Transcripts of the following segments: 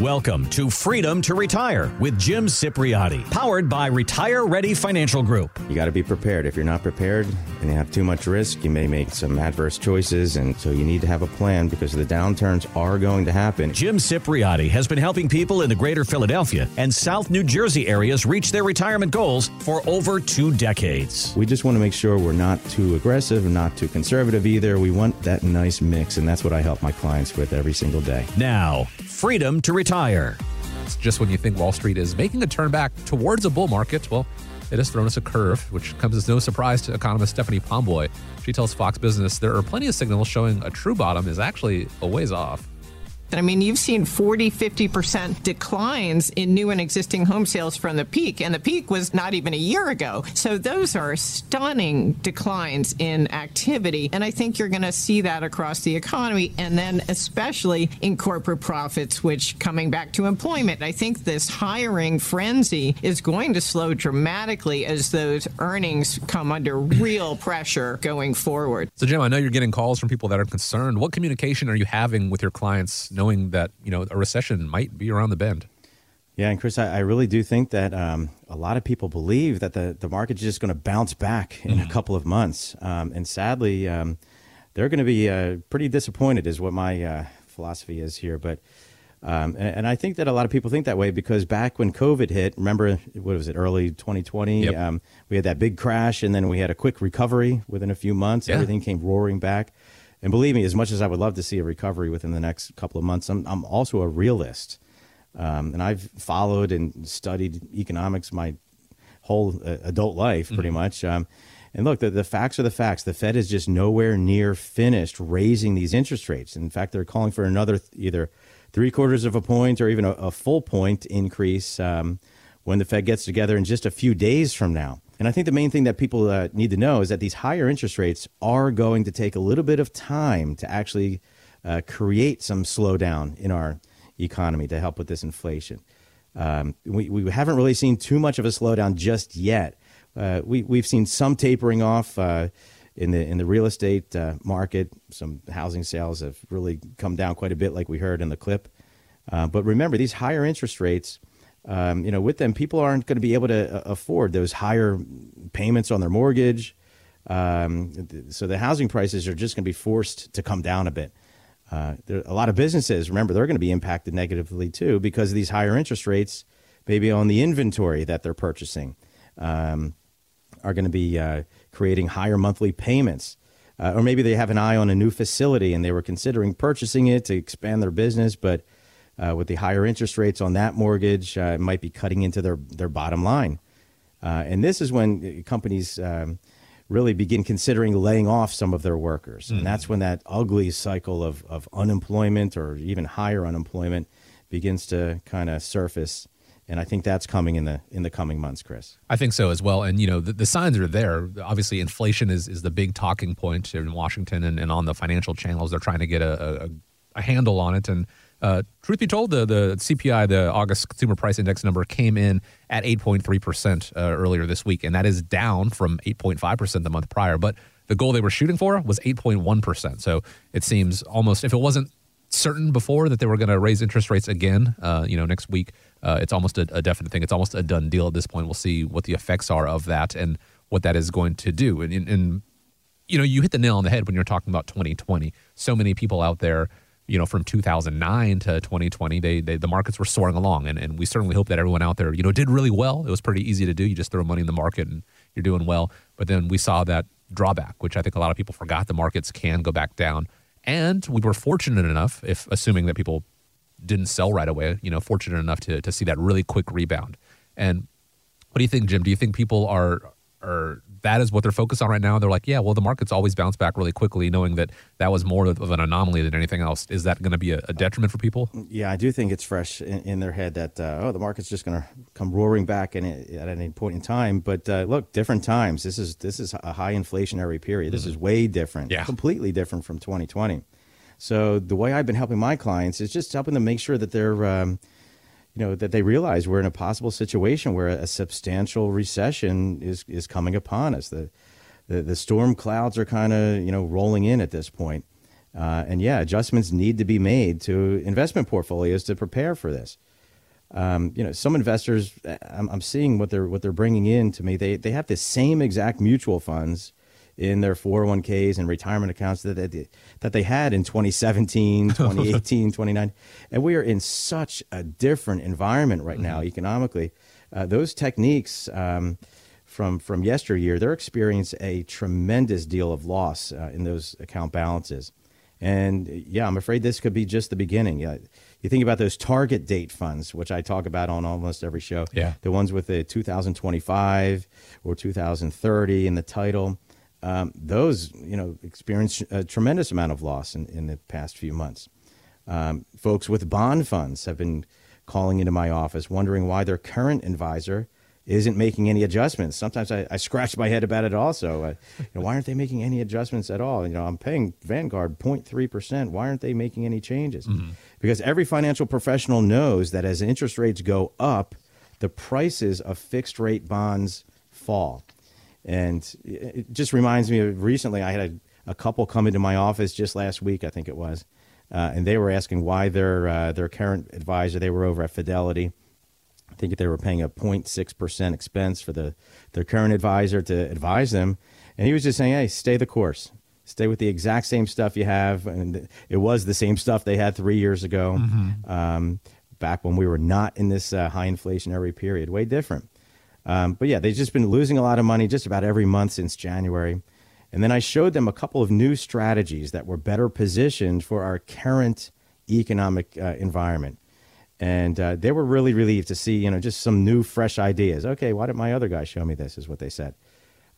Welcome to Freedom to Retire with Jim Cipriotti, powered by Retire Ready Financial Group. You got to be prepared. If you're not prepared and you have too much risk, you may make some adverse choices. And so you need to have a plan because the downturns are going to happen. Jim Cipriotti has been helping people in the greater Philadelphia and South New Jersey areas reach their retirement goals for over two decades. We just want to make sure we're not too aggressive and not too conservative either. We want that nice mix. And that's what I help my clients with every single day. Now, Freedom to Retire. It's just when you think Wall Street is making a turn back towards a bull market, well, it has thrown us a curve, which comes as no surprise to economist Stephanie Pomboy. She tells Fox Business there are plenty of signals showing a true bottom is actually a ways off. I mean, you've seen 40, 50% declines in new and existing home sales from the peak, and the peak was not even a year ago. So those are stunning declines in activity. And I think you're going to see that across the economy, and then especially in corporate profits, which coming back to employment, I think this hiring frenzy is going to slow dramatically as those earnings come under real pressure going forward. So, Jim, I know you're getting calls from people that are concerned. What communication are you having with your clients? Knowing that you know a recession might be around the bend. Yeah, and Chris, I, I really do think that um, a lot of people believe that the, the market's just going to bounce back in mm. a couple of months. Um, and sadly, um, they're going to be uh, pretty disappointed, is what my uh, philosophy is here. But um, and, and, I think that a lot of people think that way because back when COVID hit, remember what was it, early 2020? Yep. Um, we had that big crash, and then we had a quick recovery within a few months. Yeah. Everything came roaring back. And believe me, as much as I would love to see a recovery within the next couple of months, I'm, I'm also a realist. Um, and I've followed and studied economics my whole uh, adult life, pretty mm-hmm. much. Um, and look, the, the facts are the facts. The Fed is just nowhere near finished raising these interest rates. In fact, they're calling for another th- either three quarters of a point or even a, a full point increase um, when the Fed gets together in just a few days from now. And I think the main thing that people uh, need to know is that these higher interest rates are going to take a little bit of time to actually uh, create some slowdown in our economy to help with this inflation. Um, we, we haven't really seen too much of a slowdown just yet. Uh, we, we've seen some tapering off uh, in the in the real estate uh, market. Some housing sales have really come down quite a bit, like we heard in the clip. Uh, but remember, these higher interest rates um, you know, with them, people aren't going to be able to uh, afford those higher payments on their mortgage. Um, so the housing prices are just going to be forced to come down a bit. Uh, there, a lot of businesses, remember, they're going to be impacted negatively too because of these higher interest rates, maybe on the inventory that they're purchasing, um, are going to be uh, creating higher monthly payments. Uh, or maybe they have an eye on a new facility and they were considering purchasing it to expand their business, but uh, with the higher interest rates on that mortgage, uh, it might be cutting into their, their bottom line. Uh, and this is when companies um, really begin considering laying off some of their workers. Mm-hmm. And that's when that ugly cycle of, of unemployment or even higher unemployment begins to kind of surface. And I think that's coming in the in the coming months, Chris. I think so as well. And you know, the, the signs are there. Obviously, inflation is, is the big talking point in Washington and, and on the financial channels. They're trying to get a, a, a handle on it. And uh, truth be told, the, the CPI, the August Consumer Price Index number, came in at 8.3% uh, earlier this week, and that is down from 8.5% the month prior. But the goal they were shooting for was 8.1%. So it seems almost, if it wasn't certain before that they were going to raise interest rates again, uh, you know, next week, uh, it's almost a, a, definite thing. It's almost a done deal at this point. We'll see what the effects are of that and what that is going to do. And, and, and you know, you hit the nail on the head when you're talking about 2020. So many people out there you know, from 2009 to 2020, they, they, the markets were soaring along, and, and we certainly hope that everyone out there, you know, did really well. It was pretty easy to do. You just throw money in the market and you're doing well. But then we saw that drawback, which I think a lot of people forgot. The markets can go back down, and we were fortunate enough, if assuming that people didn't sell right away, you know, fortunate enough to to see that really quick rebound. And what do you think, Jim? Do you think people are are that is what they're focused on right now. They're like, yeah, well, the market's always bounce back really quickly, knowing that that was more of an anomaly than anything else. Is that going to be a, a, detriment for people? Yeah, I do think it's fresh in, in their head that uh, oh, the market's just going to come roaring back in, at any point in time. But uh, look, different times. This is this is a high inflationary period. This mm-hmm. is way different, yeah. completely different from 2020. So the way I've been helping my clients is just helping them make sure that they're um, you know that they realize we're in a possible situation where a substantial recession is is coming upon us. The the, the storm clouds are kind of you know rolling in at this point. Uh, and yeah, adjustments need to be made to investment portfolios to prepare for this. Um, you know, some investors, I'm, I'm, seeing what they're what they're bringing in to me. They they have the same exact mutual funds in their 401ks and retirement accounts that they, that they had in 2017, 2018, 2019. And we are in such a different environment right now mm-hmm. economically. Uh, those techniques um, from from yesteryear, they're experiencing a tremendous deal of loss uh, in those account balances. And yeah, I'm afraid this could be just the beginning. Yeah, you think about those target date funds, which I talk about on almost every show. Yeah, the ones with the 2025 or 2030 in the title. Um, those, you know, experienced a tremendous amount of loss in, in the past few months. Um, folks with bond funds have been calling into my office wondering why their current advisor isn't making any adjustments. Sometimes I, I scratch my head about it also. Uh, you know, why aren't they making any adjustments at all? You know, I'm paying Vanguard 0.3%. Why aren't they making any changes? Mm-hmm. Because every financial professional knows that as interest rates go up, the prices of fixed rate bonds fall. And it just reminds me of recently, I had a, a couple come into my office just last week, I think it was, uh, and they were asking why their, uh, their current advisor, they were over at Fidelity, I think they were paying a 0.6% expense for the their current advisor to advise them. And he was just saying, hey, stay the course. Stay with the exact same stuff you have. And it was the same stuff they had three years ago, mm-hmm. um, back when we were not in this uh, high inflationary period. Way different. Um, but yeah, they've just been losing a lot of money just about every month since January. And then I showed them a couple of new strategies that were better positioned for our current economic uh, environment. And uh, they were really relieved to see you know just some new fresh ideas. Okay why didn't my other guy show me this? is what they said.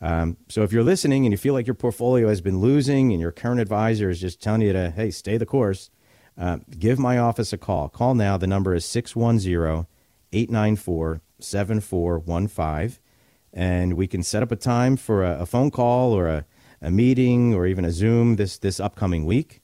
Um, so if you're listening and you feel like your portfolio has been losing and your current advisor is just telling you to hey stay the course uh, give my office a call. Call now. The number is 610-894-7415 and we can set up a time for a, a phone call or a, a, meeting or even a zoom this this upcoming week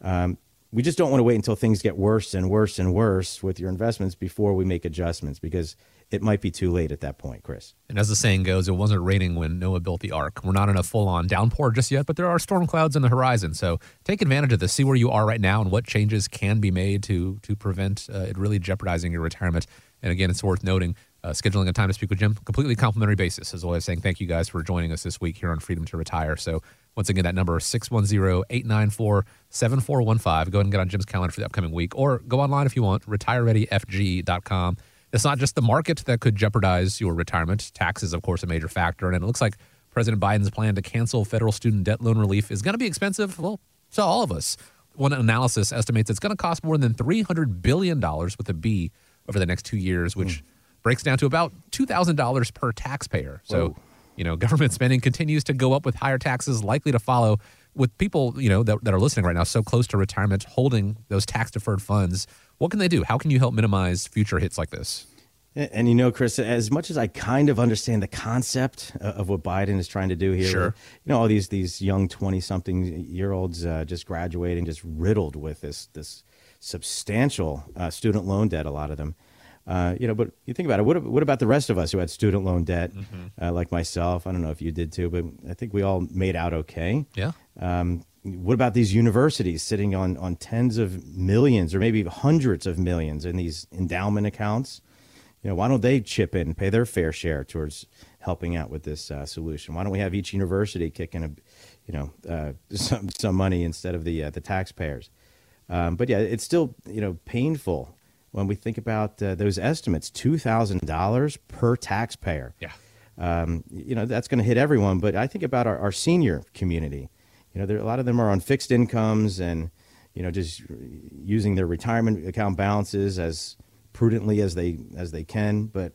um, we just don't want to wait until things get worse and worse and worse with your investments before we make adjustments because it might be too late at that point, Chris. And as the saying goes, it wasn't raining when Noah built the ark. We're not in a full on downpour just yet, but there are storm clouds in the horizon. So take advantage of this. See where you are right now and what changes can be made to to prevent uh, it really jeopardizing your retirement. And again, it's worth noting uh, scheduling a time to speak with Jim, completely complimentary basis. As always, saying thank you guys for joining us this week here on Freedom to Retire. So once again, that number is 610-894-7415. Go ahead and get on Jim's calendar for the upcoming week, or go online if you want, retirereadyfg.com. It's not just the market that could jeopardize your retirement. Taxes, of course, a major factor, and it looks like President Biden's plan to cancel federal student debt loan relief is going to be expensive, well, to all of us. One analysis estimates it's going to cost more than $300 billion with a B over the next two years, which mm breaks down to about $2,000 per taxpayer. So, Whoa. you know, government spending continues to go up with higher taxes likely to follow with people, you know, that, that are listening right now so close to retirement holding those tax deferred funds. What can they do? How can you help minimize future hits like this? And, and, you know, Chris, as much as I kind of understand the concept of what Biden is trying to do here, sure. you know, all these these young twenty something year olds uh, just graduating, just riddled with this this substantial uh, student loan debt. A lot of them, uh, you know, but you think about it. What, what about the rest of us who had student loan debt, mm-hmm. uh, like myself? I don't know if you did too, but I think we all made out okay. Yeah. Um, what about these universities sitting on, on tens of millions or maybe hundreds of millions in these endowment accounts? You know, why don't they chip in, pay their fair share towards helping out with this uh, solution? Why don't we have each university kicking a, you know, uh, some some money instead of the uh, the taxpayers? Um, but yeah, it's still you know painful when we think about uh, those estimates, two thousand dollars per taxpayer. Yeah, um, you know that's going to hit everyone. But I think about our, our senior community. You know, there, a lot of them are on fixed incomes and you know just using their retirement account balances as prudently as they as they can. But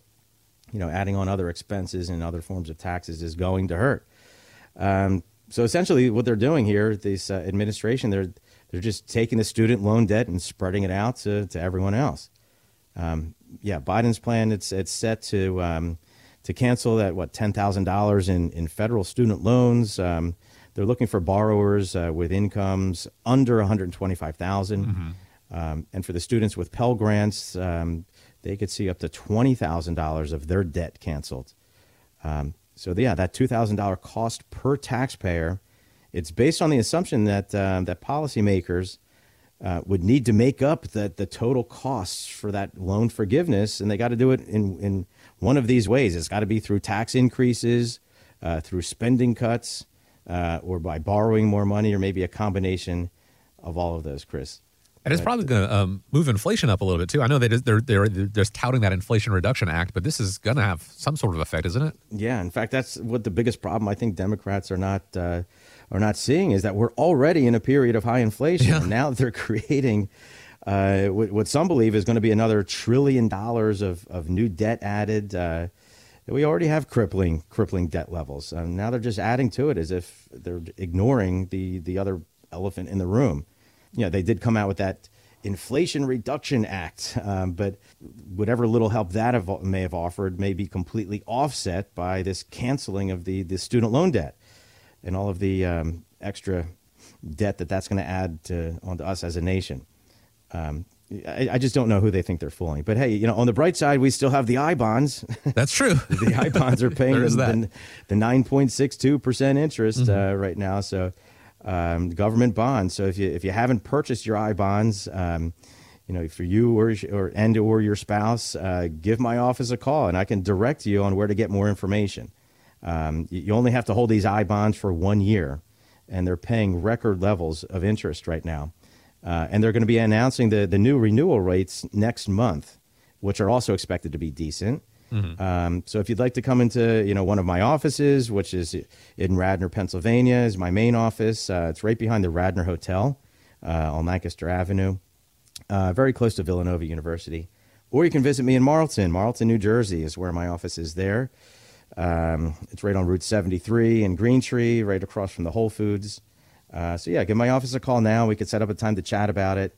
you know, adding on other expenses and other forms of taxes is going to hurt. Um, so essentially, what they're doing here, this uh, administration, they're they're just taking the student loan debt and spreading it out to, to everyone else. Um, yeah, Biden's plan it's it's set to um, to cancel that what ten thousand dollars in in federal student loans. Um, they're looking for borrowers uh, with incomes under one hundred twenty five thousand, mm mm-hmm. Um, and for the students with Pell grants, um, they could see up to twenty thousand dollars of their debt canceled. Um, so yeah, that two thousand dollar cost per taxpayer it's based on the assumption that um, that policymakers uh, would need to make up the, the total costs for that loan forgiveness, and they got to do it in, in one of these ways. It's got to be through tax increases, uh, through spending cuts, uh, or by borrowing more money, or maybe a combination of all of those, Chris. And it's probably going to um, move inflation up a little bit too. I know they they're, they're they're just touting that Inflation Reduction Act, but this is going to have some sort of effect, isn't it? Yeah, in fact, that's what the biggest problem I think Democrats are not uh, are not seeing is that we're already in a period of high inflation. Yeah. And now they're creating uh, what, some believe is going to be another trillion dollars of, of new debt added. Uh, we already have crippling crippling debt levels. Um, now they're just adding to it as if they're ignoring the the other elephant in the room. You know, they did come out with that Inflation Reduction Act, um, but whatever little help that have, may have offered may be completely offset by this canceling of the, the student loan debt and all of the um, extra debt that that's going to add to onto us as a nation. Um, I, I, just don't know who they think they're fooling. But hey, you know, on the bright side, we still have the I bonds. That's true. the I bonds are paying the, the, 9.62% interest mm-hmm. uh, right now. So, um, government bonds. So if you if you haven't purchased your I bonds, um, you know, for you or or and or your spouse, uh, give my office a call, and I can direct you on where to get more information. Um, you only have to hold these I bonds for one year, and they're paying record levels of interest right now. Uh, and they're going to be announcing the, the new renewal rates next month, which are also expected to be decent. Mm-hmm. Um, so if you'd like to come into you know one of my offices, which is in Radnor, Pennsylvania, is my main office. Uh, it's right behind the Radnor Hotel uh, on Lancaster Avenue, uh, very close to Villanova University. Or you can visit me in Marlton. Marlton, New Jersey is where my office is there. Um, it's right on Route 73 in Green Tree, right across from the Whole Foods. Uh, so yeah, give my office a call now. We could set up a time to chat about it.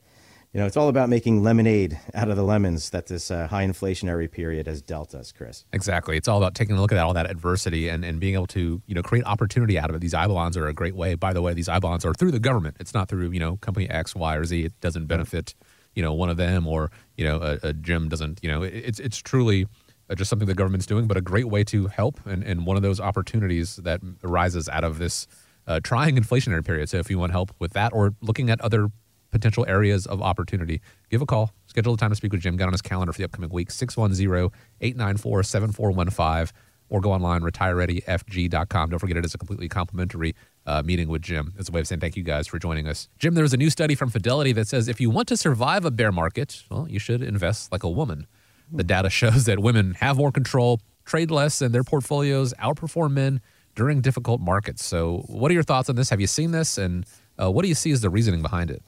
You know, it's all about making lemonade out of the lemons that this uh, high inflationary period has dealt us, Chris. Exactly. It's all about taking a look at all that adversity and, and being able to, you know, create opportunity out of it. These I bonds are a great way. By the way, these I bonds are through the government. It's not through, you know, company X, Y, or Z. It doesn't benefit, you know, one of them or, you know, a, a Jim doesn't, you know, it's, it's truly – uh, just something the government's doing, but a great way to help and, and one of those opportunities that arises out of this uh, trying inflationary period. So if you want help with that or looking at other potential areas of opportunity, give a call. Schedule a time to speak with Jim. Get on his calendar for the upcoming week, 610-894-7415, or go online, retirereadyfg.com. Don't forget it is a completely complimentary uh, meeting with Jim. It's a way of saying thank you guys for joining us. Jim, there's a new study from Fidelity that says if you want to survive a bear market, well, you should invest like a woman. The data shows that women have more control, trade less, and their portfolios outperform men during difficult markets. So, what are your thoughts on this? Have you seen this? And uh, what do you see as the reasoning behind it?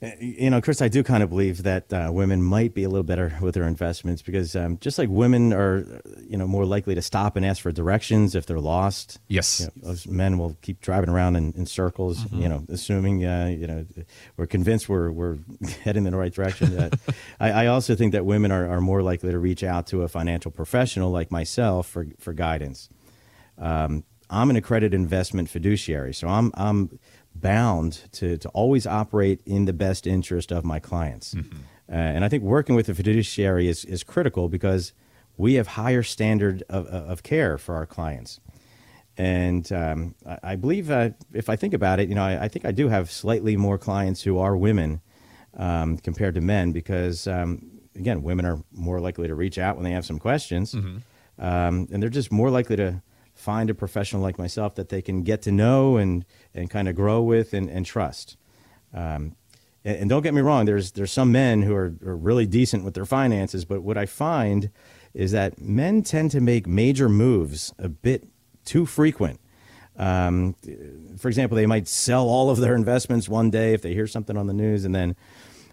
You know, Chris, I do kind of believe that uh, women might be a little better with their investments because um, just like women are, you know, more likely to stop and ask for directions if they're lost. Yes. You know, men will keep driving around in, in circles, mm-hmm. you know, assuming, uh, you know, we're convinced we're, we're heading in the right direction. Uh, I, I, also think that women are, are more likely to reach out to a financial professional like myself for, for guidance. Um, I'm an accredited investment fiduciary, so I'm, I'm bound to, to always operate in the best interest of my clients. Mm-hmm. Uh, and I think working with a fiduciary is, is critical because we have higher standard of, of care for our clients. And um, I, I, believe uh, if I think about it, you know, I, I, think I do have slightly more clients who are women um, compared to men because, um, again, women are more likely to reach out when they have some questions. Mm-hmm. Um, and they're just more likely to find a professional like myself that they can get to know and, and kind of grow with and, and trust. Um, and, and, don't get me wrong, there's, there's some men who are, are really decent with their finances, but what I find is that men tend to make major moves a bit too frequent. Um, for example, they might sell all of their investments one day if they hear something on the news, and then,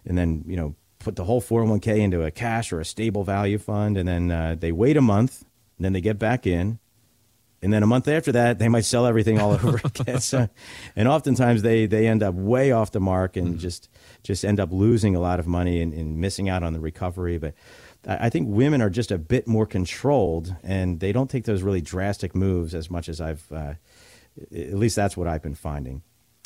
and then you know, put the whole 401k into a cash or a stable value fund, and then uh, they wait a month, and then they get back in, and then a month after that they might sell everything all over again so, and oftentimes they they end up way off the mark and mm-hmm. just just end up losing a lot of money and, and missing out on the recovery but I think women are just a bit more controlled and they don't take those really drastic moves as much as I've, uh, at least that's what I've been finding.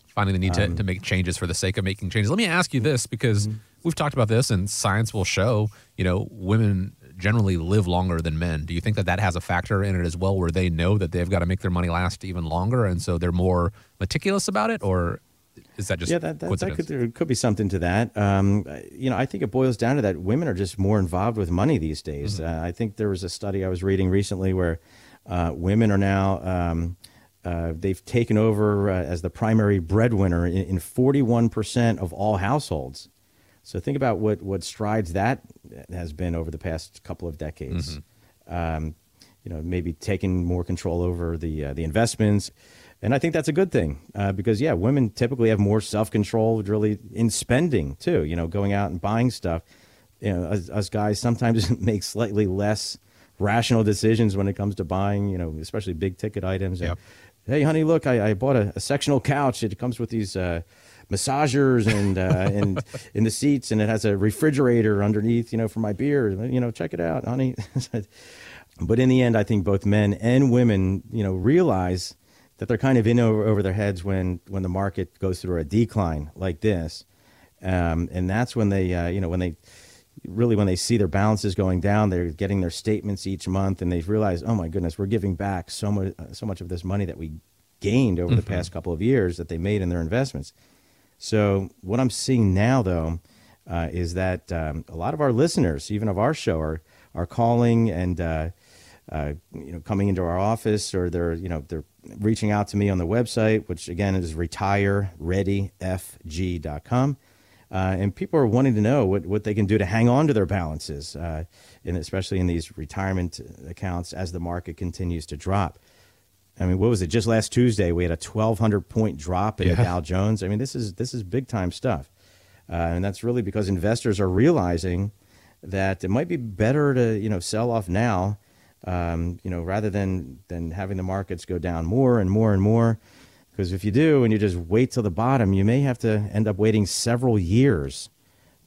Finding the need to, um, to make changes for the sake of making changes. Let me ask you this because mm-hmm. we've talked about this and science will show, you know, women generally live longer than men. Do you think that that has a factor in it as well, where they know that they've got to make their money last even longer, and so they're more meticulous about it, or is that just yeah? That, that, that could there could be something to that. Um, you know, I think it boils down to that women are just more involved with money these days. Mm-hmm. Uh, I think there was a study I was reading recently where uh, women are now. Um, uh, they've taken over uh, as the primary breadwinner in, in 41% of all households. So think about what, what strides that has been over the past couple of decades. Mm-hmm. Um, you know, maybe taking more control over the uh, the investments, and I think that's a good thing uh, because yeah, women typically have more self control, really in spending too. You know, going out and buying stuff. You know, us, us guys sometimes make slightly less rational decisions when it comes to buying. You know, especially big ticket items. Yep. And, hey, honey, look, I, I bought a, a, sectional couch. It comes with these. Uh, massagers and uh, and in the seats, and it has a refrigerator underneath, you know, for my beer. You know, check it out, honey. but in the end, I think both men and women, you know, realize that they're kind of in over, over their heads when when the market goes through a decline like this, um, and that's when they, uh, you know, when they really when they see their balances going down, they're getting their statements each month, and they realize, oh my goodness, we're giving back so much so much of this money that we gained over mm-hmm. the past couple of years that they made in their investments. So what I'm seeing now, though, uh, is that um, a lot of our listeners, even of our show, are are calling and uh, uh, you know coming into our office, or they're you know they're reaching out to me on the website, which again is retirereadyfg.com. Uh, and people are wanting to know what, what they can do to hang on to their balances, uh, and especially in these retirement accounts as the market continues to drop. I mean, what was it? Just last Tuesday, we had a 1,200 point drop in yeah. the Dow Jones. I mean, this is this is big time stuff, uh, and that's really because investors are realizing that it might be better to you know sell off now, um, you know, rather than than having the markets go down more and more and more. Because if you do and you just wait till the bottom, you may have to end up waiting several years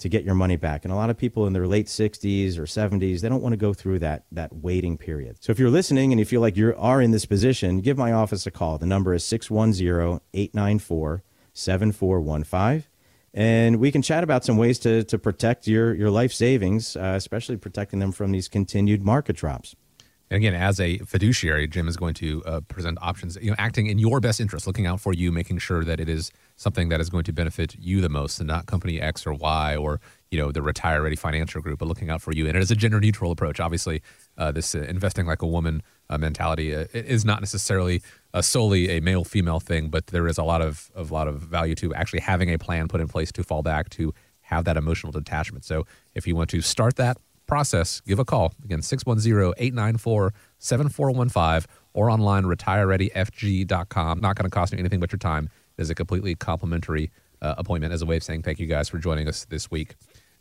to get your money back. And a lot of people in their late 60s or 70s, they don't want to go through that that waiting period. So if you're listening and you feel like you are in this position, give my office a call. The number is 610-894-7415. And we can chat about some ways to, to protect your, your life savings, uh, especially protecting them from these continued market drops. And again, as a fiduciary, Jim is going to uh, present options, you know, acting in your best interest, looking out for you, making sure that it is something that is going to benefit you the most and not company X or Y or, you know, the retire ready financial group, but looking out for you. And it is a gender neutral approach. Obviously, uh, this uh, investing like a woman uh, mentality uh, is not necessarily uh, solely a male female thing, but there is a lot of, of, lot of value to actually having a plan put in place to fall back to have that emotional detachment. So if you want to start that, process, give a call. Again, 610 894 7415 or online retirereadyfg.com. Not going to cost you anything but your time. It is a completely complimentary uh, appointment as a way of saying thank you guys for joining us this week.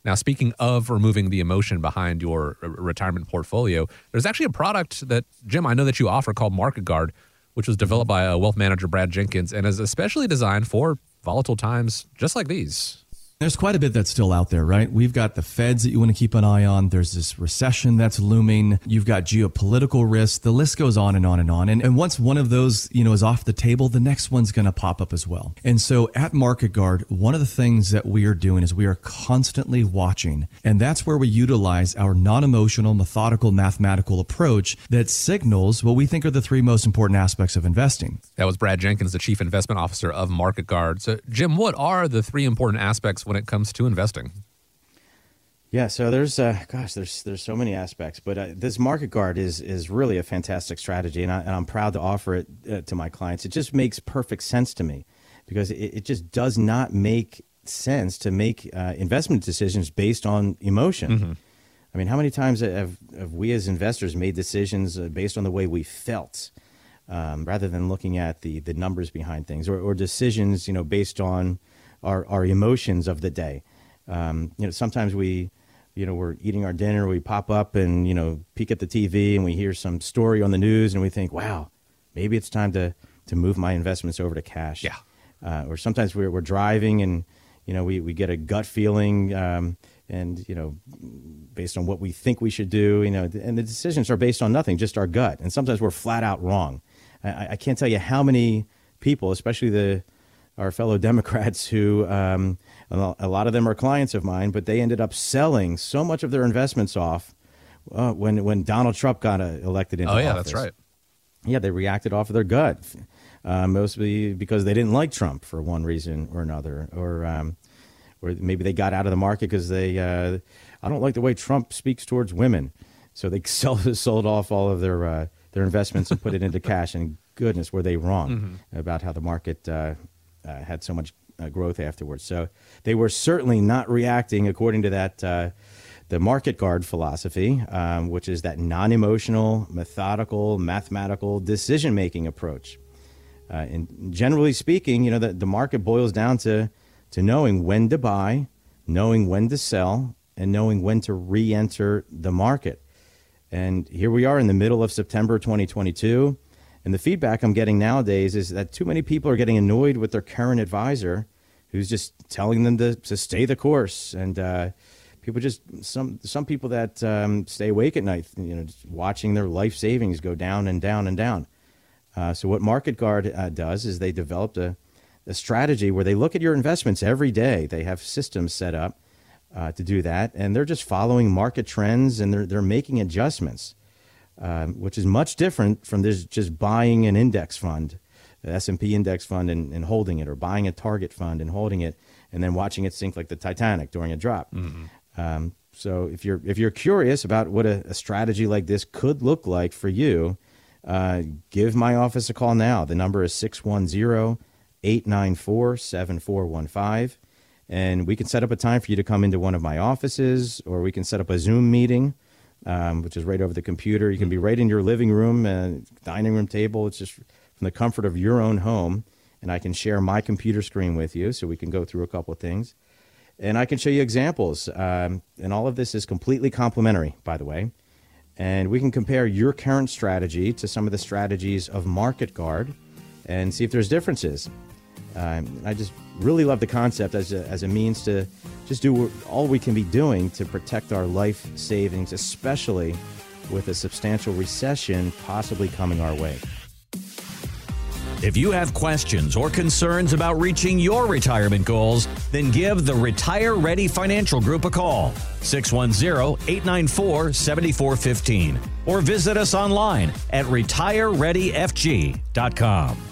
Now, speaking of removing the emotion behind your r- retirement portfolio, there's actually a product that, Jim, I know that you offer called Market Guard, which was developed by a wealth manager, Brad Jenkins, and is especially designed for volatile times just like these. There's quite a bit that's still out there, right? We've got the feds that you want to keep an eye on. There's this recession that's looming. You've got geopolitical risks. The list goes on and on and on. And, and once one of those, you know, is off the table, the next one's going to pop up as well. And so at Market Guard, one of the things that we are doing is we are constantly watching. And that's where we utilize our non-emotional, methodical, mathematical approach that signals what we think are the three most important aspects of investing. That was Brad Jenkins, the Chief Investment Officer of Market Guard. So, Jim, what are the three important aspects when it comes to investing? Yeah, so there's, uh, gosh, there's there's so many aspects, but uh, this market guard is is really a fantastic strategy, and, I, am proud to offer it uh, to my clients. It just makes perfect sense to me because it, it just does not make sense to make uh, investment decisions based on emotion. Mm-hmm. I mean, how many times have, have we as investors made decisions uh, based on the way we felt, um, rather than looking at the the numbers behind things, or, or decisions, you know, based on our, our emotions of the day. Um, you know, sometimes we, you know, we're eating our dinner, we pop up and, you know, peek at the TV and we hear some story on the news and we think, wow, maybe it's time to, to move my investments over to cash. Yeah. Uh, or sometimes we're, we're driving and, you know, we, we get a gut feeling um, and, you know, based on what we think we should do, you know, and the decisions are based on nothing, just our gut. And sometimes we're flat out wrong. I, I can't tell you how many people, especially the, our fellow Democrats who, um, a lot of them are clients of mine, but they ended up selling so much of their investments off uh, when when Donald Trump got uh, elected into office. Oh yeah, office. that's right. Yeah, they reacted off of their gut, uh, mostly because they didn't like Trump for one reason or another, or um, or maybe they got out of the market because they uh, I don't like the way Trump speaks towards women, so they sold sold off all of their uh, their investments and put it into cash. And goodness, were they wrong about how the market uh, had so much uh, growth afterwards? So they were certainly not reacting according to that. Uh, the market guard philosophy, um, which is that non emotional, methodical, mathematical decision making approach. Uh, and generally speaking, you know, the, the market boils down to, to knowing when to buy, knowing when to sell, and knowing when to re enter the market. And here we are in the middle of September 2022. And the feedback I'm getting nowadays is that too many people are getting annoyed with their current advisor who's just telling them to, to stay the course. And, uh, people just some some people that um, stay awake at night, you know, watching their life savings go down and down and down. Uh, so what Market Guard uh, does is they developed a, a strategy where they look at your investments every day. They have systems set up uh, to do that, and they're just following market trends and they're they're making adjustments, um, which is much different from this just buying an index fund, the S and P index fund, and, and holding it, or buying a target fund and holding it, and then watching it sink like the Titanic during a drop. Um, so if you're if you're curious about what a, a strategy like this could look like for you, uh, give my office a call now. The number is 610-894-7415. And we can set up a time for you to come into one of my offices, or we can set up a Zoom meeting, um, which is right over the computer. You can be right in your living room, uh, dining room table. It's just from the comfort of your own home. And I can share my computer screen with you so we can go through a couple of things and I can show you examples. Um, and all of this is completely complimentary, by the way. And we can compare your current strategy to some of the strategies of Market Guard and see if there's differences. Um, I just really love the concept as a, as a means to just do all we can be doing to protect our life savings, especially with a substantial recession possibly coming our way. If you have questions or concerns about reaching your retirement goals, then give the Retire Ready Financial Group a call, 610 894 7415, or visit us online at retirereadyfg.com.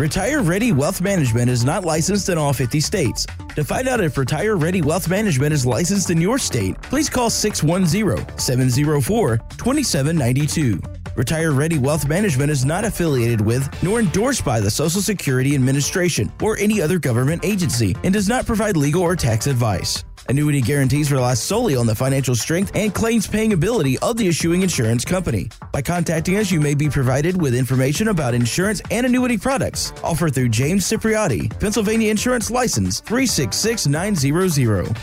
Retire Ready Wealth Management is not licensed in all 50 states. To find out if Retire Ready Wealth Management is licensed in your state, please call 610 704 2792. Retire Ready Wealth Management is not affiliated with nor endorsed by the Social Security Administration or any other government agency and does not provide legal or tax advice. Annuity guarantees rely solely on the financial strength and claims paying ability of the issuing insurance company. By contacting us, you may be provided with information about insurance and annuity products offered through James Cipriotti, Pennsylvania Insurance License 366900.